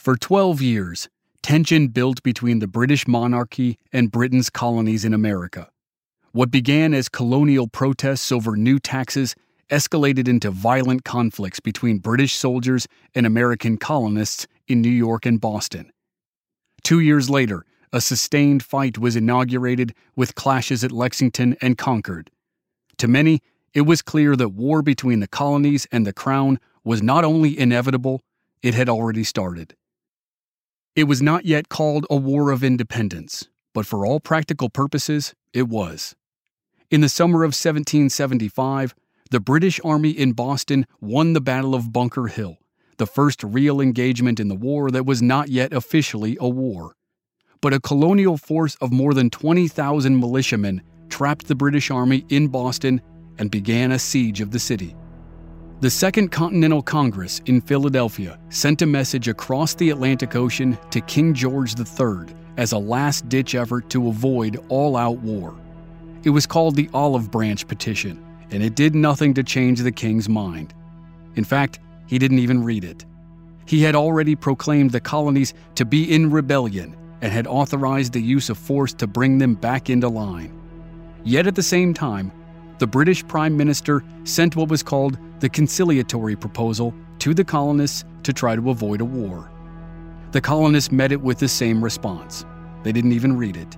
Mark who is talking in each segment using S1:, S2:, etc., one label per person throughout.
S1: For 12 years, tension built between the British monarchy and Britain's colonies in America. What began as colonial protests over new taxes escalated into violent conflicts between British soldiers and American colonists in New York and Boston. Two years later, a sustained fight was inaugurated with clashes at Lexington and Concord. To many, it was clear that war between the colonies and the crown was not only inevitable, it had already started. It was not yet called a war of independence, but for all practical purposes, it was. In the summer of 1775, the British Army in Boston won the Battle of Bunker Hill, the first real engagement in the war that was not yet officially a war. But a colonial force of more than 20,000 militiamen trapped the British Army in Boston and began a siege of the city. The Second Continental Congress in Philadelphia sent a message across the Atlantic Ocean to King George III as a last ditch effort to avoid all out war. It was called the Olive Branch Petition, and it did nothing to change the king's mind. In fact, he didn't even read it. He had already proclaimed the colonies to be in rebellion and had authorized the use of force to bring them back into line. Yet at the same time, the British Prime Minister sent what was called the conciliatory proposal to the colonists to try to avoid a war. The colonists met it with the same response. They didn't even read it.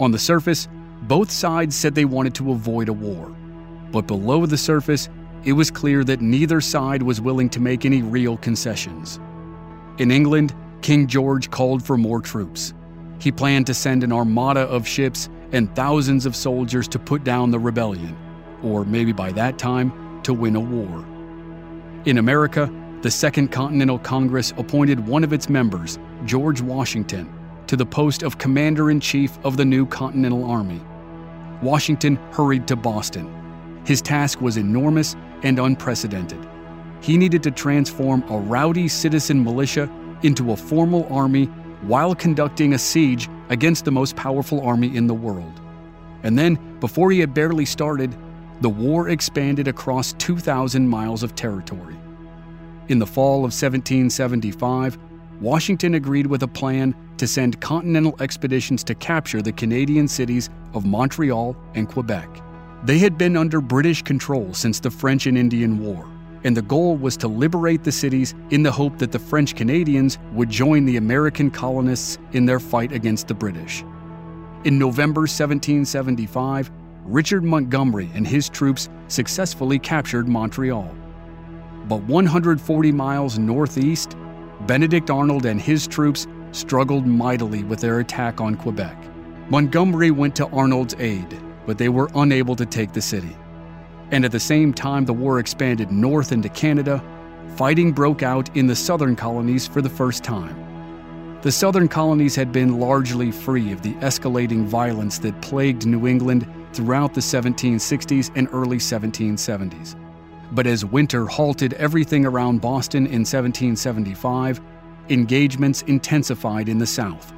S1: On the surface, both sides said they wanted to avoid a war. But below the surface, it was clear that neither side was willing to make any real concessions. In England, King George called for more troops. He planned to send an armada of ships and thousands of soldiers to put down the rebellion, or maybe by that time, to win a war. In America, the Second Continental Congress appointed one of its members, George Washington, to the post of Commander in Chief of the new Continental Army. Washington hurried to Boston. His task was enormous and unprecedented. He needed to transform a rowdy citizen militia into a formal army while conducting a siege against the most powerful army in the world. And then, before he had barely started, the war expanded across 2,000 miles of territory. In the fall of 1775, Washington agreed with a plan to send continental expeditions to capture the Canadian cities of Montreal and Quebec. They had been under British control since the French and Indian War, and the goal was to liberate the cities in the hope that the French Canadians would join the American colonists in their fight against the British. In November 1775, Richard Montgomery and his troops successfully captured Montreal. But 140 miles northeast, Benedict Arnold and his troops struggled mightily with their attack on Quebec. Montgomery went to Arnold's aid, but they were unable to take the city. And at the same time the war expanded north into Canada, fighting broke out in the southern colonies for the first time. The southern colonies had been largely free of the escalating violence that plagued New England throughout the 1760s and early 1770s. But as winter halted everything around Boston in 1775, engagements intensified in the South.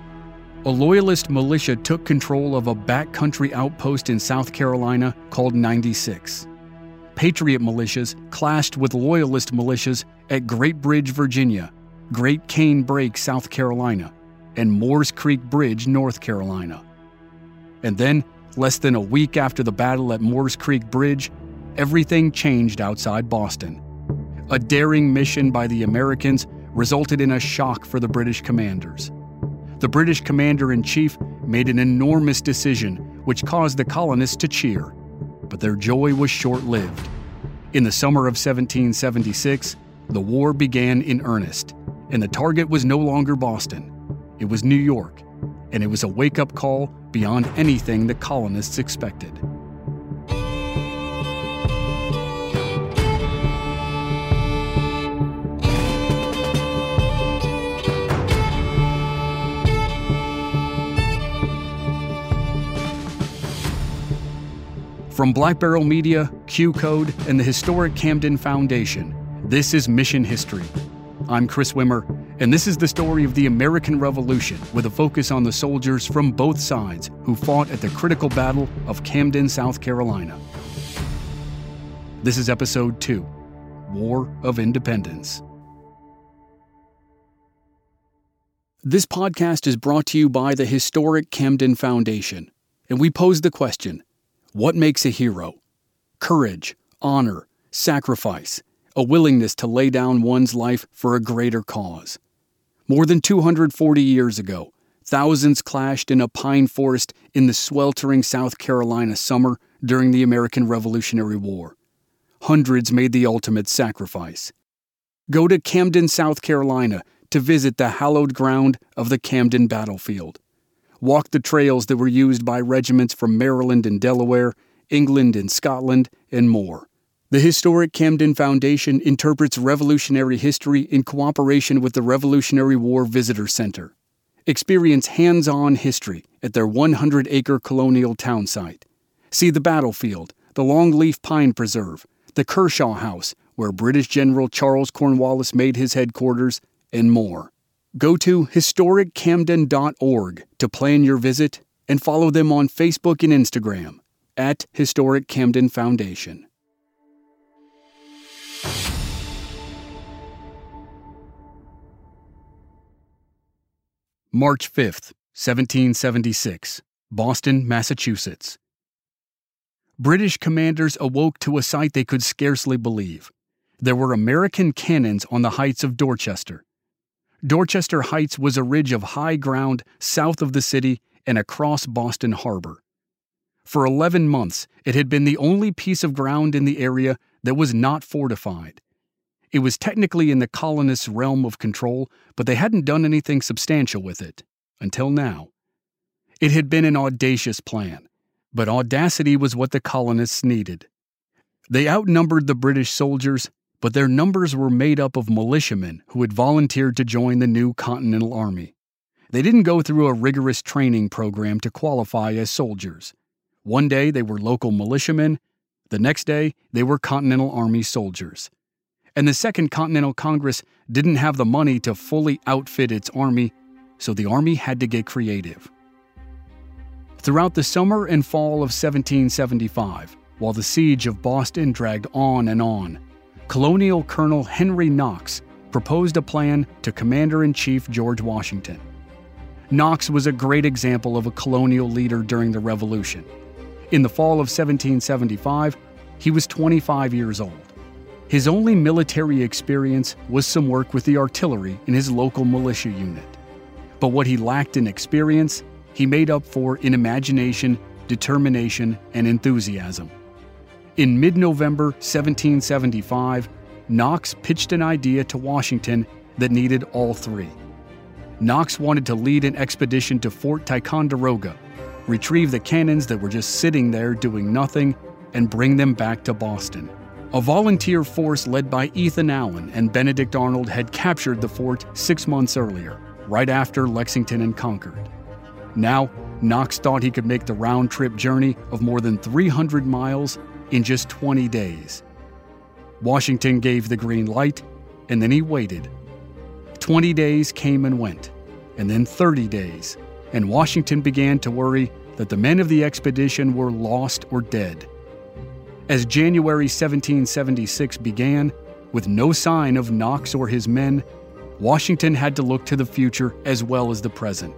S1: A Loyalist militia took control of a backcountry outpost in South Carolina called 96. Patriot militias clashed with Loyalist militias at Great Bridge, Virginia, Great Cane Brake, South Carolina, and Moores Creek Bridge, North Carolina. And then, less than a week after the battle at Moores Creek Bridge, everything changed outside Boston. A daring mission by the Americans resulted in a shock for the British commanders. The British commander in chief made an enormous decision which caused the colonists to cheer, but their joy was short lived. In the summer of 1776, the war began in earnest and the target was no longer Boston. It was New York, and it was a wake up call beyond anything the colonists expected. From Black Barrel Media, QCODE, and the historic Camden Foundation, this is Mission History I'm Chris Wimmer, and this is the story of the American Revolution with a focus on the soldiers from both sides who fought at the critical battle of Camden, South Carolina. This is Episode 2 War of Independence. This podcast is brought to you by the historic Camden Foundation, and we pose the question What makes a hero? Courage, honor, sacrifice, a willingness to lay down one's life for a greater cause. More than 240 years ago, thousands clashed in a pine forest in the sweltering South Carolina summer during the American Revolutionary War. Hundreds made the ultimate sacrifice. Go to Camden, South Carolina to visit the hallowed ground of the Camden battlefield. Walk the trails that were used by regiments from Maryland and Delaware, England and Scotland, and more. The historic Camden Foundation interprets Revolutionary history in cooperation with the Revolutionary War Visitor Center. Experience hands on history at their 100 acre colonial town site. See the battlefield, the Longleaf Pine Preserve, the Kershaw House, where British General Charles Cornwallis made his headquarters, and more. Go to historiccamden.org to plan your visit and follow them on Facebook and Instagram at Historic Camden Foundation. March 5th, 1776, Boston, Massachusetts. British commanders awoke to a sight they could scarcely believe. There were American cannons on the heights of Dorchester. Dorchester Heights was a ridge of high ground south of the city and across Boston Harbor. For 11 months, it had been the only piece of ground in the area that was not fortified. It was technically in the colonists' realm of control, but they hadn't done anything substantial with it until now. It had been an audacious plan, but audacity was what the colonists needed. They outnumbered the British soldiers, but their numbers were made up of militiamen who had volunteered to join the new Continental Army. They didn't go through a rigorous training program to qualify as soldiers. One day they were local militiamen, the next day they were Continental Army soldiers and the Second Continental Congress didn't have the money to fully outfit its army, so the army had to get creative. Throughout the summer and fall of 1775, while the siege of Boston dragged on and on, Colonial Colonel Henry Knox proposed a plan to Commander in Chief George Washington. Knox was a great example of a colonial leader during the Revolution. In the fall of 1775, he was 25 years old. His only military experience was some work with the artillery in his local militia unit. But what he lacked in experience, he made up for in imagination, determination, and enthusiasm. In mid November 1775, Knox pitched an idea to Washington that needed all three. Knox wanted to lead an expedition to Fort Ticonderoga, retrieve the cannons that were just sitting there doing nothing, and bring them back to Boston. A volunteer force led by Ethan Allen and Benedict Arnold had captured the fort six months earlier, right after Lexington and Concord. Now, Knox thought he could make the round trip journey of more than 300 miles in just 20 days. Washington gave the green light, and then he waited. 20 days came and went, and then 30 days, and Washington began to worry that the men of the expedition were lost or dead. As January 1776 began, with no sign of Knox or his men, Washington had to look to the future as well as the present.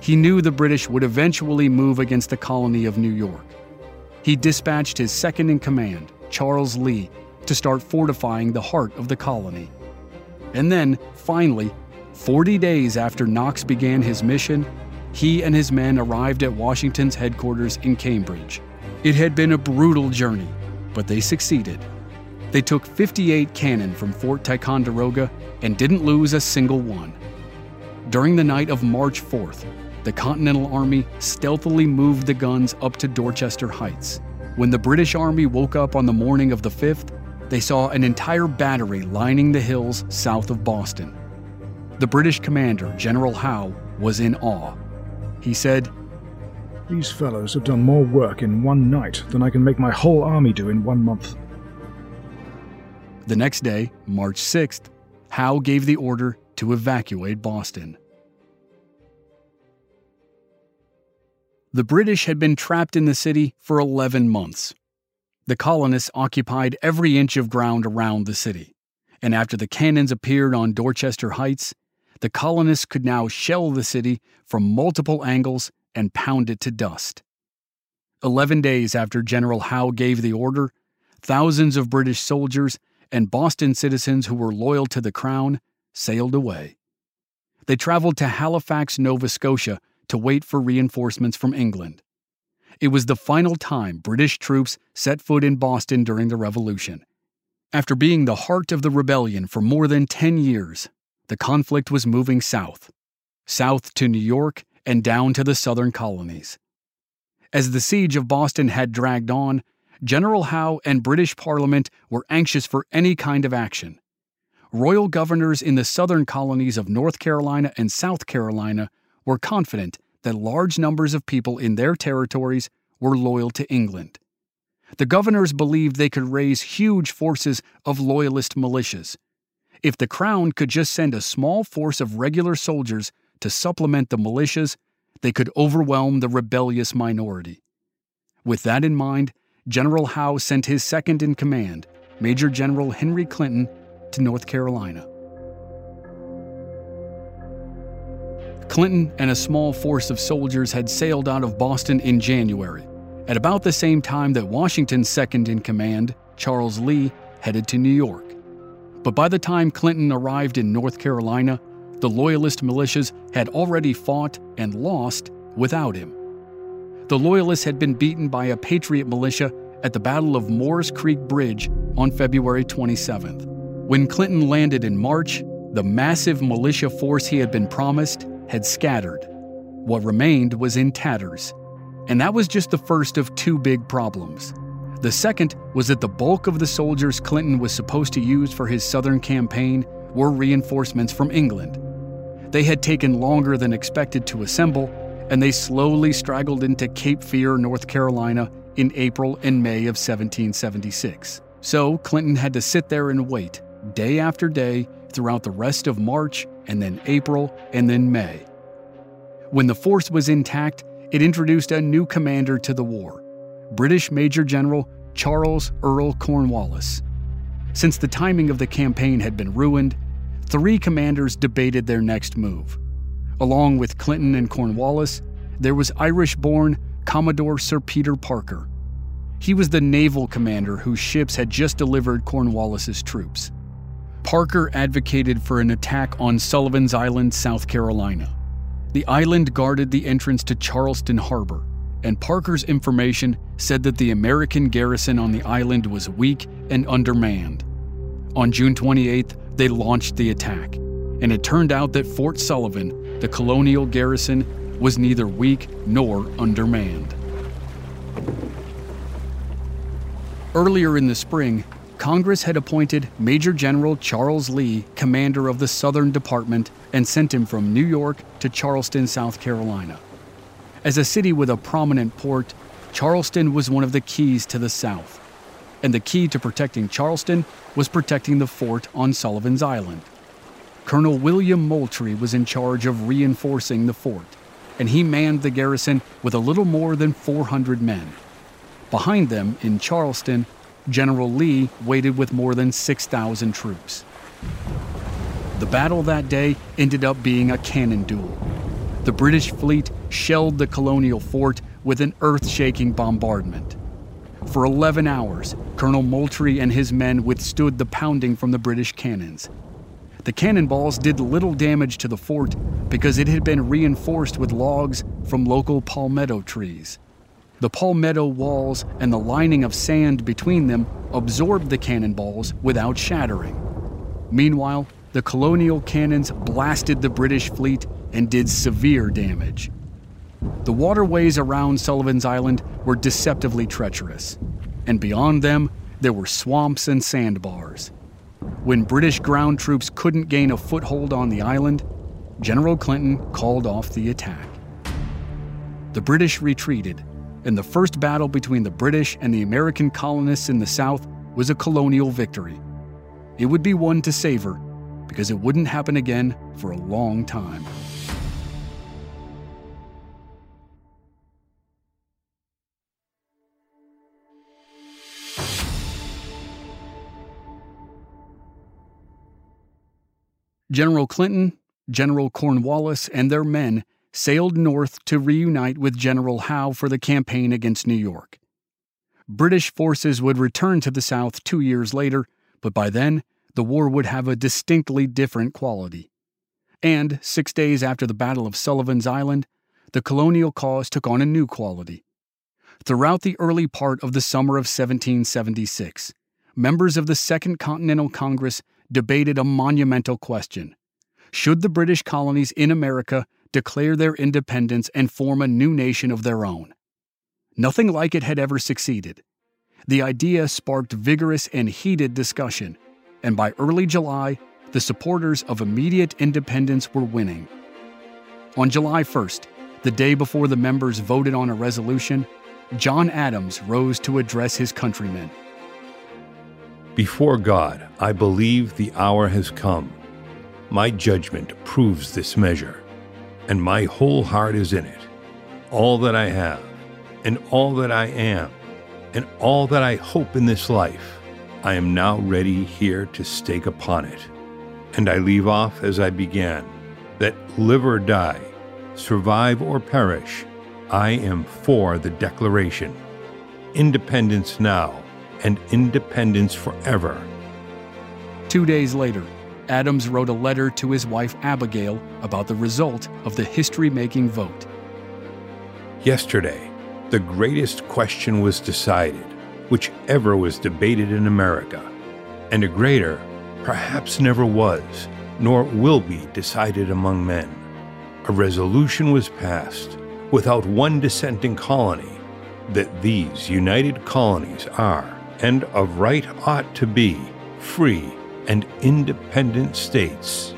S1: He knew the British would eventually move against the colony of New York. He dispatched his second in command, Charles Lee, to start fortifying the heart of the colony. And then, finally, 40 days after Knox began his mission, he and his men arrived at Washington's headquarters in Cambridge. It had been a brutal journey, but they succeeded. They took 58 cannon from Fort Ticonderoga and didn't lose a single one. During the night of March 4th, the Continental Army stealthily moved the guns up to Dorchester Heights. When the British Army woke up on the morning of the 5th, they saw an entire battery lining the hills south of Boston. The British commander, General Howe, was in awe. He said,
S2: these fellows have done more work in one night than I can make my whole army do in one month.
S1: The next day, March 6th, Howe gave the order to evacuate Boston. The British had been trapped in the city for 11 months. The colonists occupied every inch of ground around the city, and after the cannons appeared on Dorchester Heights, the colonists could now shell the city from multiple angles and pound it to dust. Eleven days after General Howe gave the order, thousands of British soldiers and Boston citizens who were loyal to the Crown sailed away. They traveled to Halifax, Nova Scotia to wait for reinforcements from England. It was the final time British troops set foot in Boston during the Revolution. After being the heart of the rebellion for more than 10 years, the conflict was moving south, south to New York and down to the southern colonies. As the siege of Boston had dragged on, General Howe and British Parliament were anxious for any kind of action. Royal governors in the southern colonies of North Carolina and South Carolina were confident that large numbers of people in their territories were loyal to England. The governors believed they could raise huge forces of loyalist militias. If the crown could just send a small force of regular soldiers to supplement the militias, they could overwhelm the rebellious minority. With that in mind, General Howe sent his second in command, Major General Henry Clinton, to North Carolina. Clinton and a small force of soldiers had sailed out of Boston in January, at about the same time that Washington's second in command, Charles Lee, headed to New York. But by the time Clinton arrived in North Carolina, the Loyalist militias had already fought and lost without him. The Loyalists had been beaten by a Patriot militia at the Battle of Moores Creek Bridge on February 27th. When Clinton landed in March, the massive militia force he had been promised had scattered. What remained was in tatters. And that was just the first of two big problems. The second was that the bulk of the soldiers Clinton was supposed to use for his southern campaign were reinforcements from England. They had taken longer than expected to assemble, and they slowly straggled into Cape Fear, North Carolina in April and May of 1776. So Clinton had to sit there and wait, day after day, throughout the rest of March, and then April, and then May. When the force was intact, it introduced a new commander to the war British Major General Charles Earl Cornwallis. Since the timing of the campaign had been ruined, three commanders debated their next move. Along with Clinton and Cornwallis, there was Irish born Commodore Sir Peter Parker. He was the naval commander whose ships had just delivered Cornwallis's troops. Parker advocated for an attack on Sullivan's Island, South Carolina. The island guarded the entrance to Charleston Harbor, and Parker's information said that the American garrison on the island was weak and undermanned. On June 28th, they launched the attack, and it turned out that Fort Sullivan, the colonial garrison, was neither weak nor undermanned. Earlier in the spring, Congress had appointed Major General Charles Lee commander of the Southern Department and sent him from New York to Charleston, South Carolina. As a city with a prominent port, Charleston was one of the keys to the South and the key to protecting Charleston was protecting the fort on Sullivan's Island. Colonel William Moultrie was in charge of reinforcing the fort, and he manned the garrison with a little more than 400 men. Behind them, in Charleston, General Lee waited with more than 6,000 troops. The battle that day ended up being a cannon duel. The British fleet shelled the colonial fort with an earth shaking bombardment. For 11 hours, Colonel Moultrie and his men withstood the pounding from the British cannons. The cannonballs did little damage to the fort because it had been reinforced with logs from local palmetto trees. The palmetto walls and the lining of sand between them absorbed the cannonballs without shattering. Meanwhile, the colonial cannons blasted the British fleet and did severe damage. The waterways around Sullivan's Island were deceptively treacherous, and beyond them, there were swamps and sandbars. When British ground troops couldn't gain a foothold on the island, General Clinton called off the attack. The British retreated, and the first battle between the British and the American colonists in the South was a colonial victory. It would be one to savor because it wouldn't happen again for a long time. General Clinton General Cornwallis and their men sailed north to reunite with General Howe for the campaign against New York. British forces would return to the South two years later, but by then, the war would have a distinctly different quality. And six days after the Battle of Sullivan's Island, the colonial cause took on a new quality. Throughout the early part of the summer of 1776, members of the Second Continental Congress debated a monumental question Should the British colonies in America declare their independence and form a new nation of their own? Nothing like it had ever succeeded. The idea sparked vigorous and heated discussion, and by early July, the supporters of immediate independence were winning. On July 1st, the day before the members voted on a resolution, John Adams rose to address his countrymen.
S3: Before God, I believe the hour has come. My judgment proves this measure, and my whole heart is in it. All that I have, and all that I am, and all that I hope in this life, I am now ready here to stake upon it. And I leave off as I began that live or die, survive or perish, I am for the Declaration. Independence now and independence forever.
S1: Two days later, Adams wrote a letter to his wife Abigail about the result of the history making vote.
S3: Yesterday, the greatest question was decided, which ever was debated in America, and a greater perhaps never was, nor will be decided among men. A resolution was passed without one dissenting colony, that these united colonies are, and of right ought to be, free and independent states.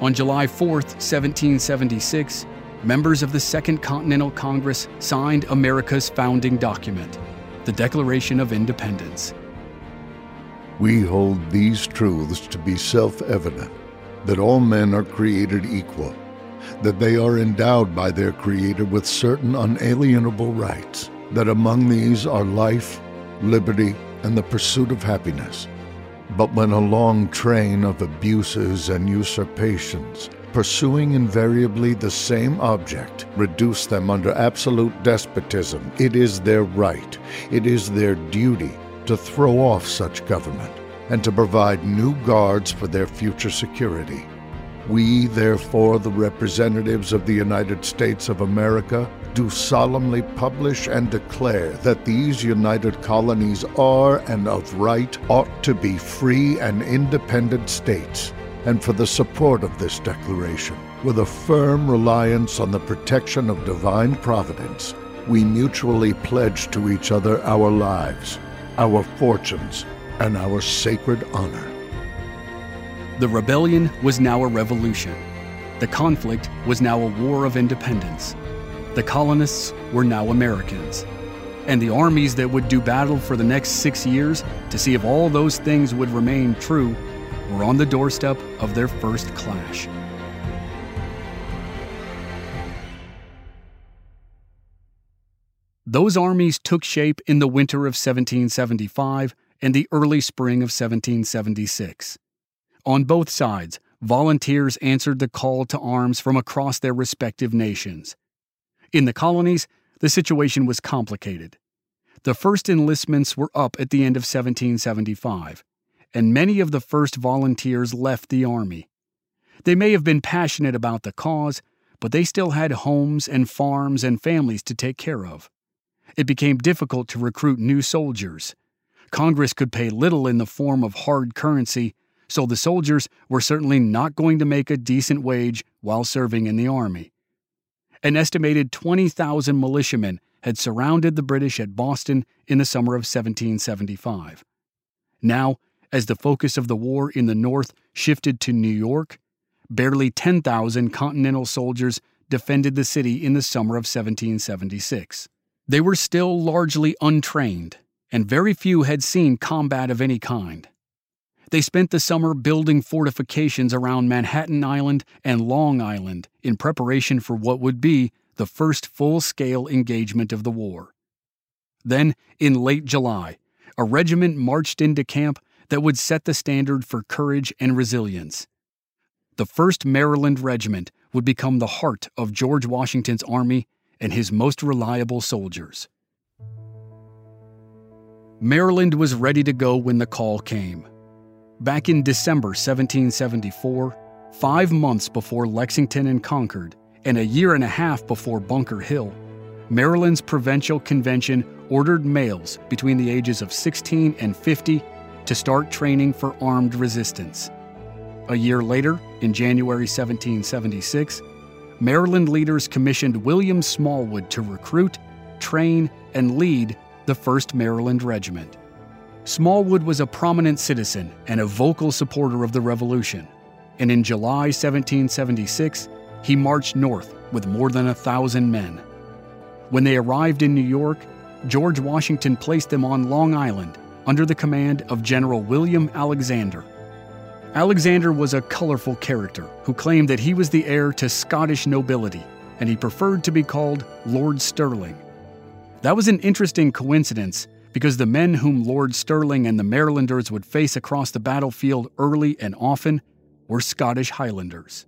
S1: On July 4, 1776, members of the Second Continental Congress signed America's founding document, the Declaration of Independence.
S4: We hold these truths to be self evident that all men are created equal that they are endowed by their Creator with certain unalienable rights, that among these are life, liberty, and the pursuit of happiness. But when a long train of abuses and usurpations, pursuing invariably the same object, reduce them under absolute despotism, it is their right, it is their duty to throw off such government and to provide new guards for their future security. We, therefore, the representatives of the United States of America, do solemnly publish and declare that these united colonies are and of right ought to be free and independent states, and for the support of this declaration, with a firm reliance on the protection of divine providence, we mutually pledge to each other our lives, our fortunes, and our sacred honor.
S1: The rebellion was now a revolution. The conflict was now a war of independence. The colonists were now Americans. And the armies that would do battle for the next six years to see if all those things would remain true were on the doorstep of their first clash. Those armies took shape in the winter of 1775 and the early spring of 1776. On both sides, volunteers answered the call to arms from across their respective nations. In the colonies, the situation was complicated. The first enlistments were up at the end of 1775, and many of the first volunteers left the Army. They may have been passionate about the cause, but they still had homes and farms and families to take care of. It became difficult to recruit new soldiers. Congress could pay little in the form of hard currency, so the soldiers were certainly not going to make a decent wage while serving in the army. An estimated 20,000 militiamen had surrounded the British at Boston in the summer of 1775. Now, as the focus of the war in the North shifted to New York, barely 10,000 Continental soldiers defended the city in the summer of 1776. They were still largely untrained, and very few had seen combat of any kind. They spent the summer building fortifications around Manhattan Island and Long Island in preparation for what would be the first full scale engagement of the war. Then, in late July, a regiment marched into camp that would set the standard for courage and resilience. the 1st Maryland Regiment would become the heart of George Washington's army and his most reliable soldiers. Maryland was ready to go when the call came. Back in December 1774, five months before Lexington and Concord, and a year and a half before Bunker Hill, Maryland's Provincial Convention ordered males between the ages of 16 and 50 to start training for armed resistance. A year later, in January 1776, Maryland leaders commissioned William Smallwood to recruit, train, and lead the 1st Maryland Regiment. Smallwood was a prominent citizen and a vocal supporter of the Revolution, and in July 1776, he marched north with more than a thousand men. When they arrived in New York, George Washington placed them on Long Island under the command of General William Alexander. Alexander was a colorful character who claimed that he was the heir to Scottish nobility, and he preferred to be called Lord Stirling. That was an interesting coincidence because the men whom Lord Stirling and the Marylanders would face across the battlefield early and often were Scottish Highlanders.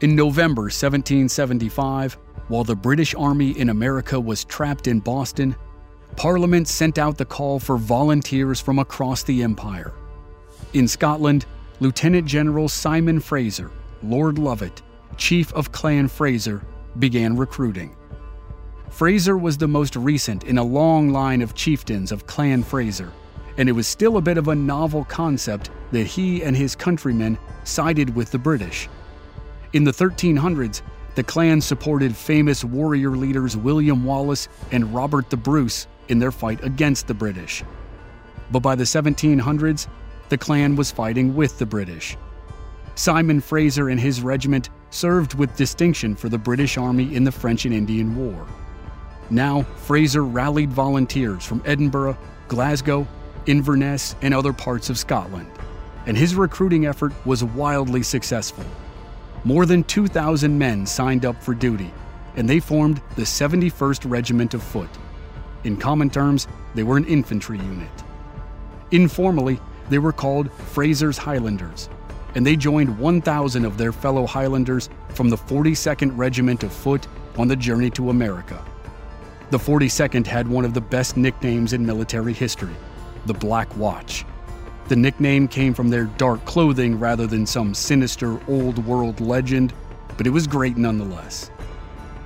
S1: In November 1775, while the British Army in America was trapped in Boston, Parliament sent out the call for volunteers from across the Empire. In Scotland, Lieutenant General Simon Fraser, Lord Lovat, Chief of Clan Fraser, began recruiting. Fraser was the most recent in a long line of chieftains of Clan Fraser, and it was still a bit of a novel concept that he and his countrymen sided with the British. In the 1300s, the clan supported famous warrior leaders William Wallace and Robert the Bruce in their fight against the British. But by the 1700s, the clan was fighting with the British. Simon Fraser and his regiment served with distinction for the British Army in the French and Indian War. Now, Fraser rallied volunteers from Edinburgh, Glasgow, Inverness, and other parts of Scotland, and his recruiting effort was wildly successful. More than 2,000 men signed up for duty, and they formed the 71st Regiment of Foot. In common terms, they were an infantry unit. Informally, they were called Fraser's Highlanders, and they joined 1,000 of their fellow Highlanders from the 42nd Regiment of Foot on the journey to America. The 42nd had one of the best nicknames in military history the Black Watch. The nickname came from their dark clothing rather than some sinister old world legend, but it was great nonetheless.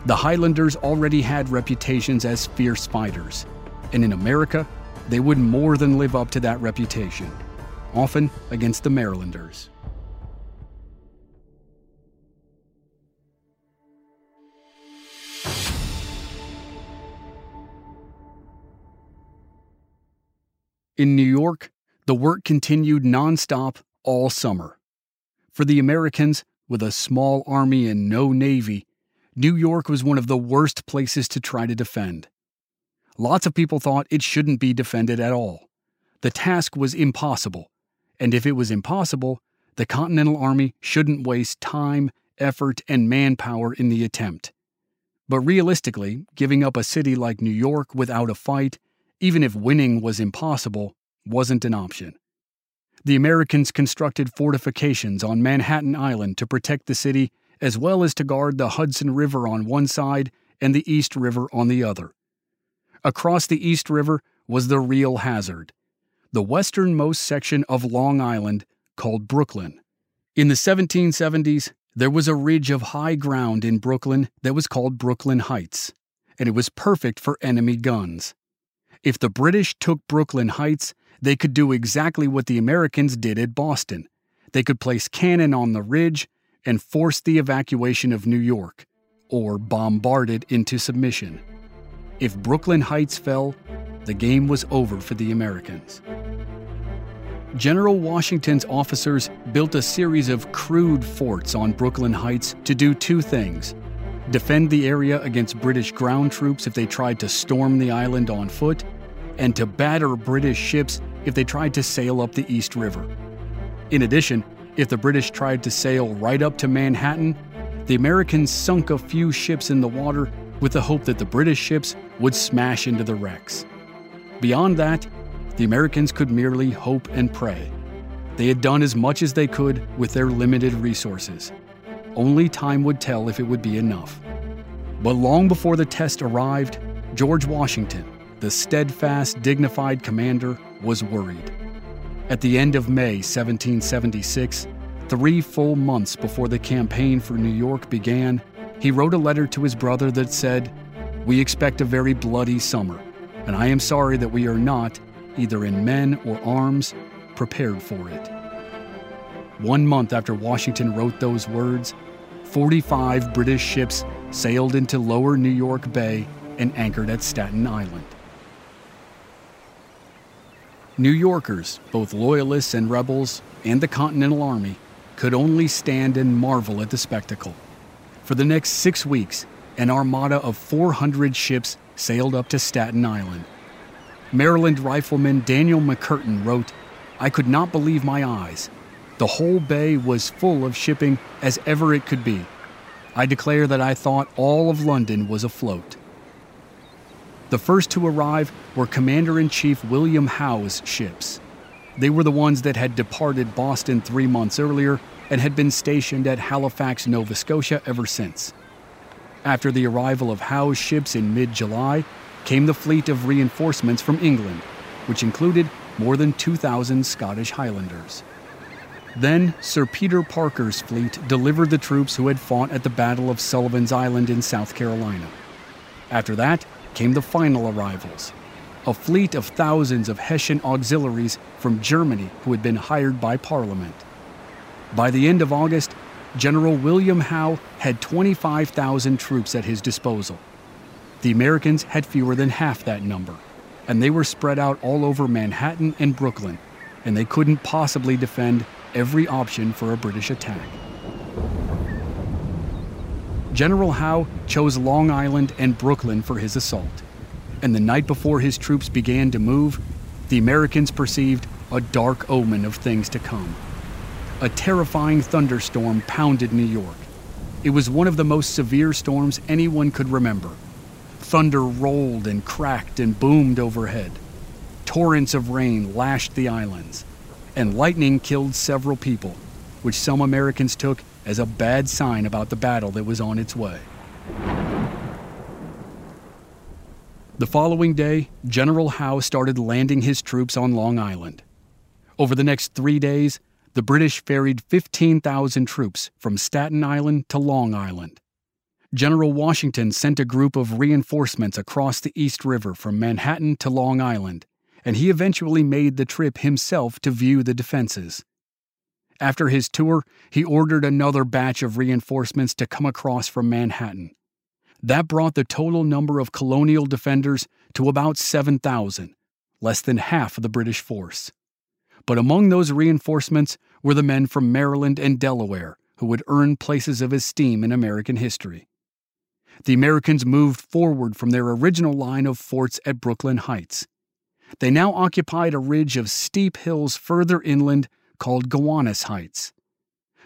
S1: The Highlanders already had reputations as fierce fighters, and in America, they would more than live up to that reputation, often against the Marylanders. In New York, the work continued nonstop all summer. For the Americans, with a small army and no navy, New York was one of the worst places to try to defend. Lots of people thought it shouldn't be defended at all. The task was impossible, and if it was impossible, the Continental Army shouldn't waste time, effort, and manpower in the attempt. But realistically, giving up a city like New York without a fight even if winning was impossible, wasn't an option. The Americans constructed fortifications on Manhattan Island to protect the city, as well as to guard the Hudson River on one side and the East River on the other. Across the East River was the real hazard the westernmost section of Long Island called Brooklyn. In the 1770s, there was a ridge of high ground in Brooklyn that was called Brooklyn Heights, and it was perfect for enemy guns. If the British took Brooklyn Heights, they could do exactly what the Americans did at Boston. They could place cannon on the ridge and force the evacuation of New York, or bombard it into submission. If Brooklyn Heights fell, the game was over for the Americans. General Washington's officers built a series of crude forts on Brooklyn Heights to do two things defend the area against British ground troops if they tried to storm the island on foot, and to batter British ships if they tried to sail up the East River. In addition, if the British tried to sail right up to Manhattan, the Americans sunk a few ships in the water with the hope that the British ships would smash into the wrecks. Beyond that, the Americans could merely hope and pray. They had done as much as they could with their limited resources. Only time would tell if it would be enough. But long before the test arrived, George Washington, the steadfast, dignified commander, was worried. At the end of May 1776, three full months before the campaign for New York began, he wrote a letter to his brother that said, We expect a very bloody summer, and I am sorry that we are not, either in men or arms, prepared for it. One month after Washington wrote those words, 45 British ships sailed into lower New York Bay and anchored at Staten Island. New Yorkers, both loyalists and rebels, and the Continental Army, could only stand and marvel at the spectacle. For the next six weeks, an armada of 400 ships sailed up to Staten Island. Maryland rifleman Daniel McCurtin wrote, I could not believe my eyes. The whole bay was full of shipping as ever it could be. I declare that I thought all of London was afloat. The first to arrive were Commander in Chief William Howe's ships. They were the ones that had departed Boston three months earlier and had been stationed at Halifax, Nova Scotia ever since. After the arrival of Howe's ships in mid July came the fleet of reinforcements from England, which included more than 2,000 Scottish Highlanders. Then Sir Peter Parker's fleet delivered the troops who had fought at the Battle of Sullivan's Island in South Carolina. After that came the final arrivals a fleet of thousands of Hessian auxiliaries from Germany who had been hired by Parliament. By the end of August, General William Howe had 25,000 troops at his disposal. The Americans had fewer than half that number, and they were spread out all over Manhattan and Brooklyn, and they couldn't possibly defend every option for a British attack. General Howe chose Long Island and Brooklyn for his assault, and the night before his troops began to move, the Americans perceived a dark omen of things to come. A terrifying thunderstorm pounded New York. It was one of the most severe storms anyone could remember. Thunder rolled and cracked and boomed overhead. Torrents of rain lashed the islands and lightning killed several people, which some Americans took as a bad sign about the battle that was on its way. The following day, General Howe started landing his troops on Long Island. Over the next three days, the British ferried 15,000 troops from Staten Island to Long Island. General Washington sent a group of reinforcements across the East River from Manhattan to Long Island and he eventually made the trip himself to view the defenses. After his tour, he ordered another batch of reinforcements to come across from Manhattan. That brought the total number of colonial defenders to about 7,000, less than half of the British force. But among those reinforcements were the men from Maryland and Delaware who would earn places of esteem in American history. The Americans moved forward from their original line of forts at Brooklyn Heights. They now occupied a ridge of steep hills further inland called Gowanus Heights.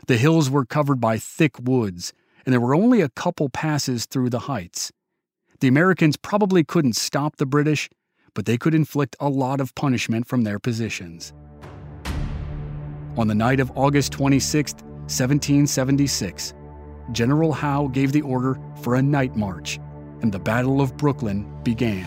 S1: The hills were covered by thick woods, and there were only a couple passes through the heights. The Americans probably couldn't stop the British, but they could inflict a lot of punishment from their positions. On the night of August 26, 1776, General Howe gave the order for a night march, and the Battle of Brooklyn began.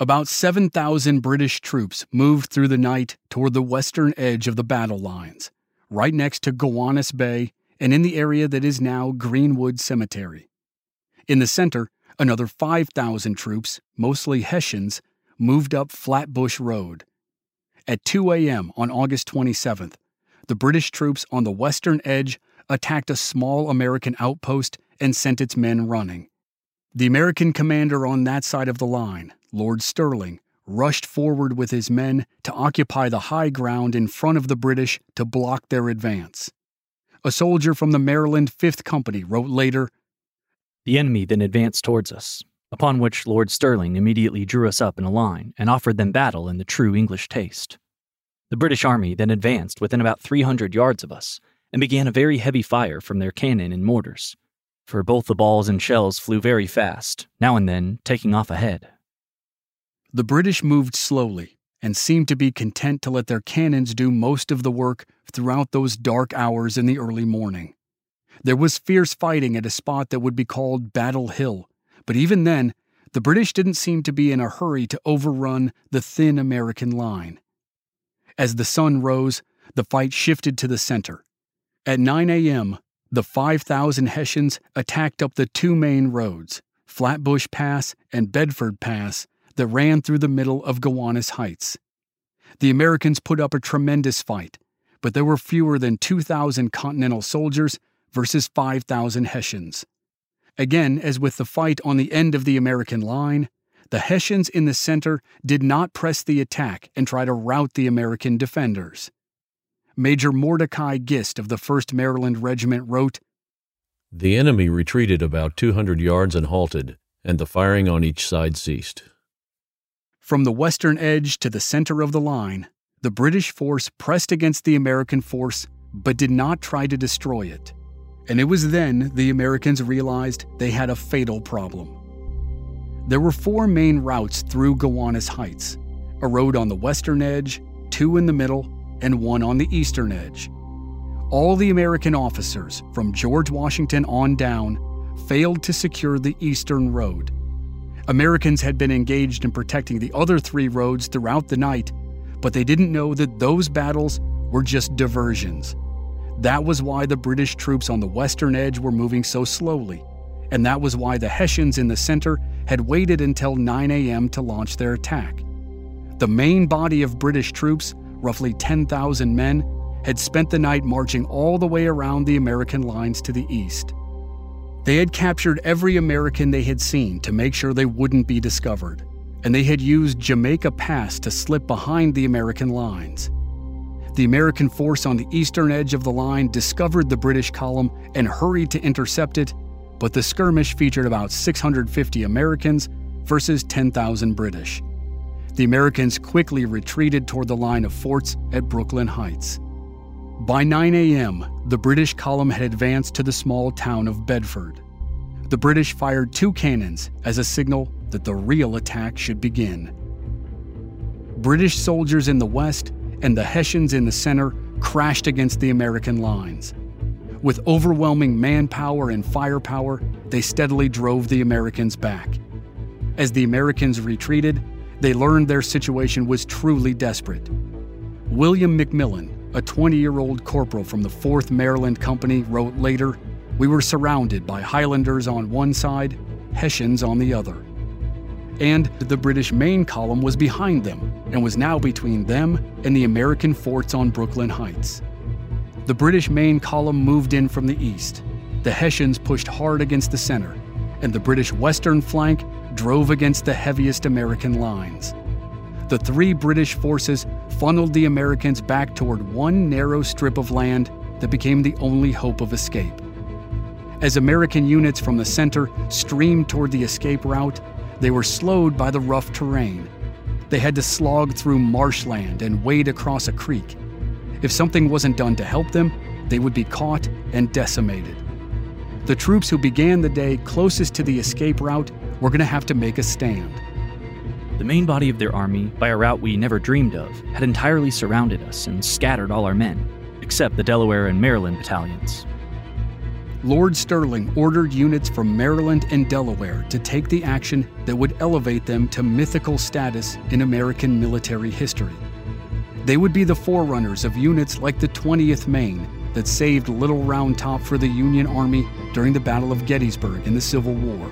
S1: About 7,000 British troops moved through the night toward the western edge of the battle lines, right next to Gowanus Bay and in the area that is now Greenwood Cemetery. In the center, another 5,000 troops, mostly Hessians, moved up Flatbush Road. At 2 a.m. on August 27th, the British troops on the western edge attacked a small American outpost and sent its men running. The American commander on that side of the line, Lord Stirling, rushed forward with his men to occupy the high ground in front of the British to block their advance. A soldier from the Maryland 5th Company wrote later
S5: The enemy then advanced towards us, upon which Lord Stirling immediately drew us up in a line and offered them battle in the true English taste. The British army then advanced within about 300 yards of us and began a very heavy fire from their cannon and mortars, for both the balls and shells flew very fast, now and then taking off ahead.
S1: The British moved slowly and seemed to be content to let their cannons do most of the work throughout those dark hours in the early morning. There was fierce fighting at a spot that would be called Battle Hill, but even then, the British didn't seem to be in a hurry to overrun the thin American line. As the sun rose, the fight shifted to the center. At 9 a.m., the 5,000 Hessians attacked up the two main roads, Flatbush Pass and Bedford Pass, that ran through the middle of Gowanus Heights. The Americans put up a tremendous fight, but there were fewer than 2,000 Continental soldiers versus 5,000 Hessians. Again, as with the fight on the end of the American line, the Hessians in the center did not press the attack and try to rout the American defenders. Major Mordecai Gist of the 1st Maryland Regiment wrote
S6: The enemy retreated about 200 yards and halted, and the firing on each side ceased.
S1: From the western edge to the center of the line, the British force pressed against the American force but did not try to destroy it. And it was then the Americans realized they had a fatal problem. There were four main routes through Gowanus Heights a road on the western edge, two in the middle, and one on the eastern edge. All the American officers, from George Washington on down, failed to secure the eastern road. Americans had been engaged in protecting the other three roads throughout the night, but they didn't know that those battles were just diversions. That was why the British troops on the western edge were moving so slowly, and that was why the Hessians in the center had waited until 9 a.m. to launch their attack. The main body of British troops, roughly 10,000 men, had spent the night marching all the way around the American lines to the east. They had captured every American they had seen to make sure they wouldn't be discovered, and they had used Jamaica Pass to slip behind the American lines. The American force on the eastern edge of the line discovered the British column and hurried to intercept it, but the skirmish featured about 650 Americans versus 10,000 British the Americans quickly retreated toward the line of forts at Brooklyn Heights. By 9 a.m., the British column had advanced to the small town of Bedford. The British fired two cannons as a signal that the real attack should begin. British soldiers in the west and the Hessians in the center crashed against the American lines. With overwhelming manpower and firepower, they steadily drove the Americans back. As the Americans retreated, they learned their situation was truly desperate. William McMillan, a 20 year old corporal from the 4th Maryland Company, wrote later We were surrounded by Highlanders on one side, Hessians on the other. And the British main column was behind them and was now between them and the American forts on Brooklyn Heights. The British main column moved in from the east. The Hessians pushed hard against the center, and the British western flank drove against the heaviest American lines. The three British forces funneled the Americans back toward one narrow strip of land that became the only hope of escape. As American units from the center streamed toward the escape route, they were slowed by the rough terrain. They had to slog through marshland and wade across a creek. If something wasn't done to help them, they would be caught and decimated. The troops who began the day closest to the escape route were going to have to make a stand.
S5: The main body of their army, by a route we never dreamed of, had entirely surrounded us and scattered all our men, except the Delaware and Maryland battalions.
S1: Lord Stirling ordered units from Maryland and Delaware to take the action that would elevate them to mythical status in American military history. They would be the forerunners of units like the 20th Maine that saved Little Round Top for the Union Army during the Battle of Gettysburg in the Civil War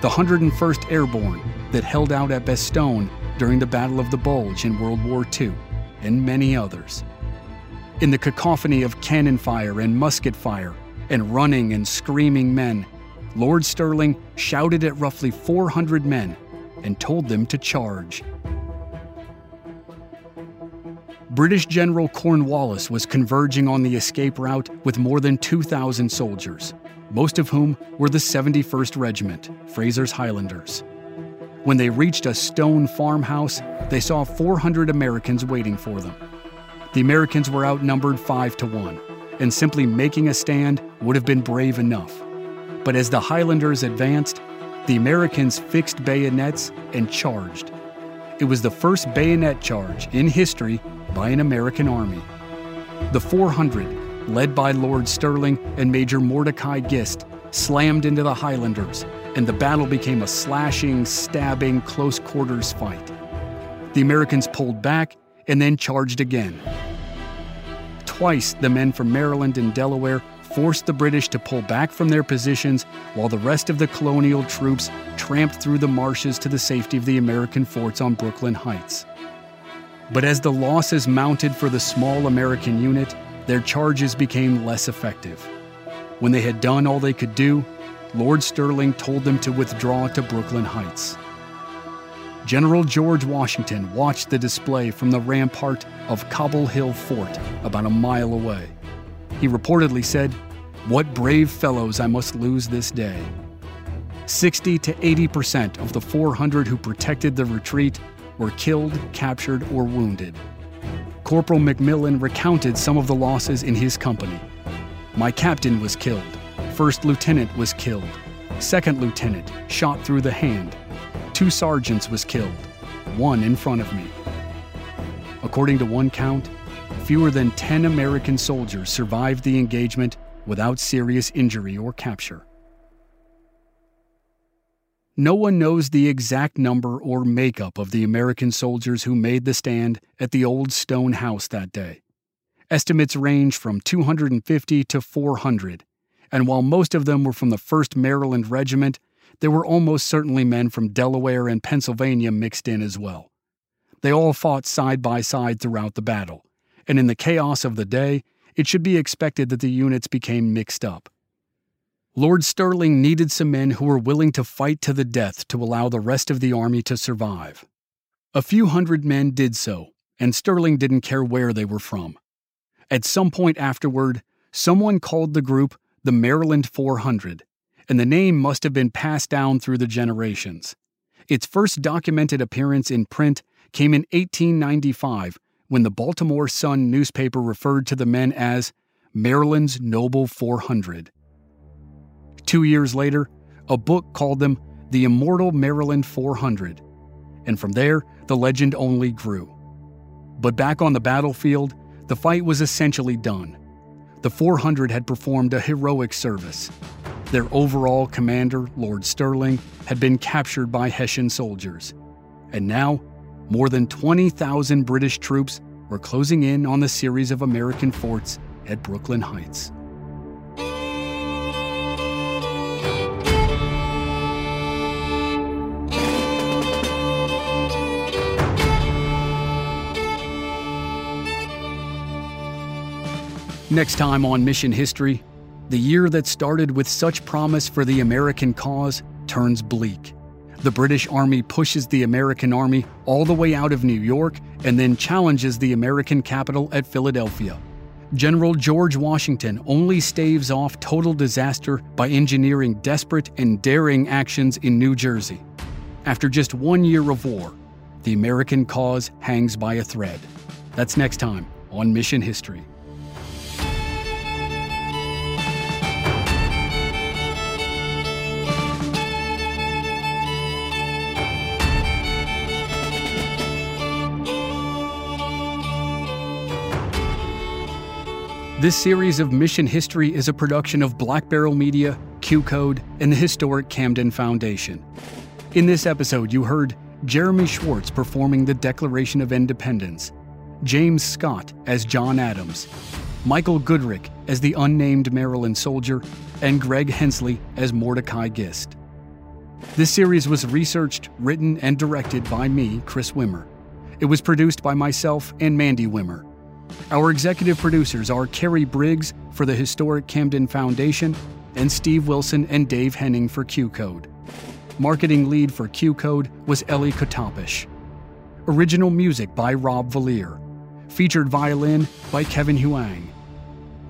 S1: the 101st Airborne that held out at Bastogne during the Battle of the Bulge in World War II, and many others. In the cacophony of cannon fire and musket fire, and running and screaming men, Lord Stirling shouted at roughly 400 men and told them to charge. British General Cornwallis was converging on the escape route with more than 2,000 soldiers, most of whom were the 71st Regiment, Fraser's Highlanders. When they reached a stone farmhouse, they saw 400 Americans waiting for them. The Americans were outnumbered 5 to 1, and simply making a stand would have been brave enough. But as the Highlanders advanced, the Americans fixed bayonets and charged. It was the first bayonet charge in history by an American army. The 400, led by Lord Stirling and Major Mordecai Gist, slammed into the Highlanders, and the battle became a slashing, stabbing, close quarters fight. The Americans pulled back and then charged again. Twice, the men from Maryland and Delaware forced the British to pull back from their positions while the rest of the colonial troops tramped through the marshes to the safety of the American forts on Brooklyn Heights. But as the losses mounted for the small American unit, their charges became less effective. When they had done all they could do, Lord Stirling told them to withdraw to Brooklyn Heights. General George Washington watched the display from the rampart of Cobble Hill Fort about a mile away. He reportedly said, What brave fellows I must lose this day. 60 to 80 percent of the 400 who protected the retreat were killed, captured, or wounded. Corporal McMillan recounted some of the losses in his company. My captain was killed. First lieutenant was killed. Second lieutenant shot through the hand. Two sergeants was killed, one in front of me. According to one count, fewer than 10 American soldiers survived the engagement without serious injury or capture. No one knows the exact number or makeup of the American soldiers who made the stand at the old stone house that day. Estimates range from 250 to 400, and while most of them were from the 1st Maryland Regiment, there were almost certainly men from Delaware and Pennsylvania mixed in as well. They all fought side by side throughout the battle, and in the chaos of the day, it should be expected that the units became mixed up. Lord Stirling needed some men who were willing to fight to the death to allow the rest of the army to survive. A few hundred men did so, and Stirling didn't care where they were from. At some point afterward, someone called the group the Maryland 400, and the name must have been passed down through the generations. Its first documented appearance in print came in 1895 when the Baltimore Sun newspaper referred to the men as Maryland's Noble 400. Two years later, a book called them the Immortal Maryland 400, and from there, the legend only grew. But back on the battlefield, the fight was essentially done. The 400 had performed a heroic service. Their overall commander, Lord Stirling, had been captured by Hessian soldiers. And now, more than 20,000 British troops were closing in on the series of American forts at Brooklyn Heights. Next time on Mission History, the year that started with such promise for the American cause turns bleak. The British Army pushes the American Army all the way out of New York and then challenges the American capital at Philadelphia. General George Washington only staves off total disaster by engineering desperate and daring actions in New Jersey. After just one year of war, the American cause hangs by a thread. That's next time on Mission History. This series of Mission History is a production of Black Barrel Media, QCODE, and the historic Camden Foundation. In this episode, you heard Jeremy Schwartz performing the Declaration of Independence, James Scott as John Adams, Michael Goodrick as the unnamed Maryland soldier, and Greg Hensley as Mordecai Gist. This series was researched, written, and directed by me, Chris Wimmer. It was produced by myself and Mandy Wimmer. Our executive producers are Carrie Briggs for the Historic Camden Foundation and Steve Wilson and Dave Henning for QCODE. Marketing lead for QCODE was Ellie Kotopish. Original music by Rob Valier. Featured violin by Kevin Huang.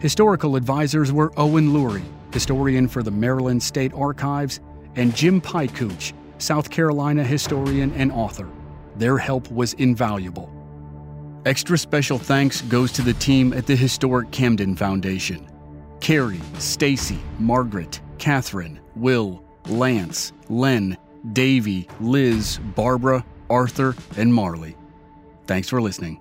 S1: Historical advisors were Owen Lourie, historian for the Maryland State Archives, and Jim Piecuch, South Carolina historian and author. Their help was invaluable. Extra special thanks goes to the team at the Historic Camden Foundation. Carrie, Stacy, Margaret, Catherine, Will, Lance, Len, Davy, Liz, Barbara, Arthur, and Marley. Thanks for listening.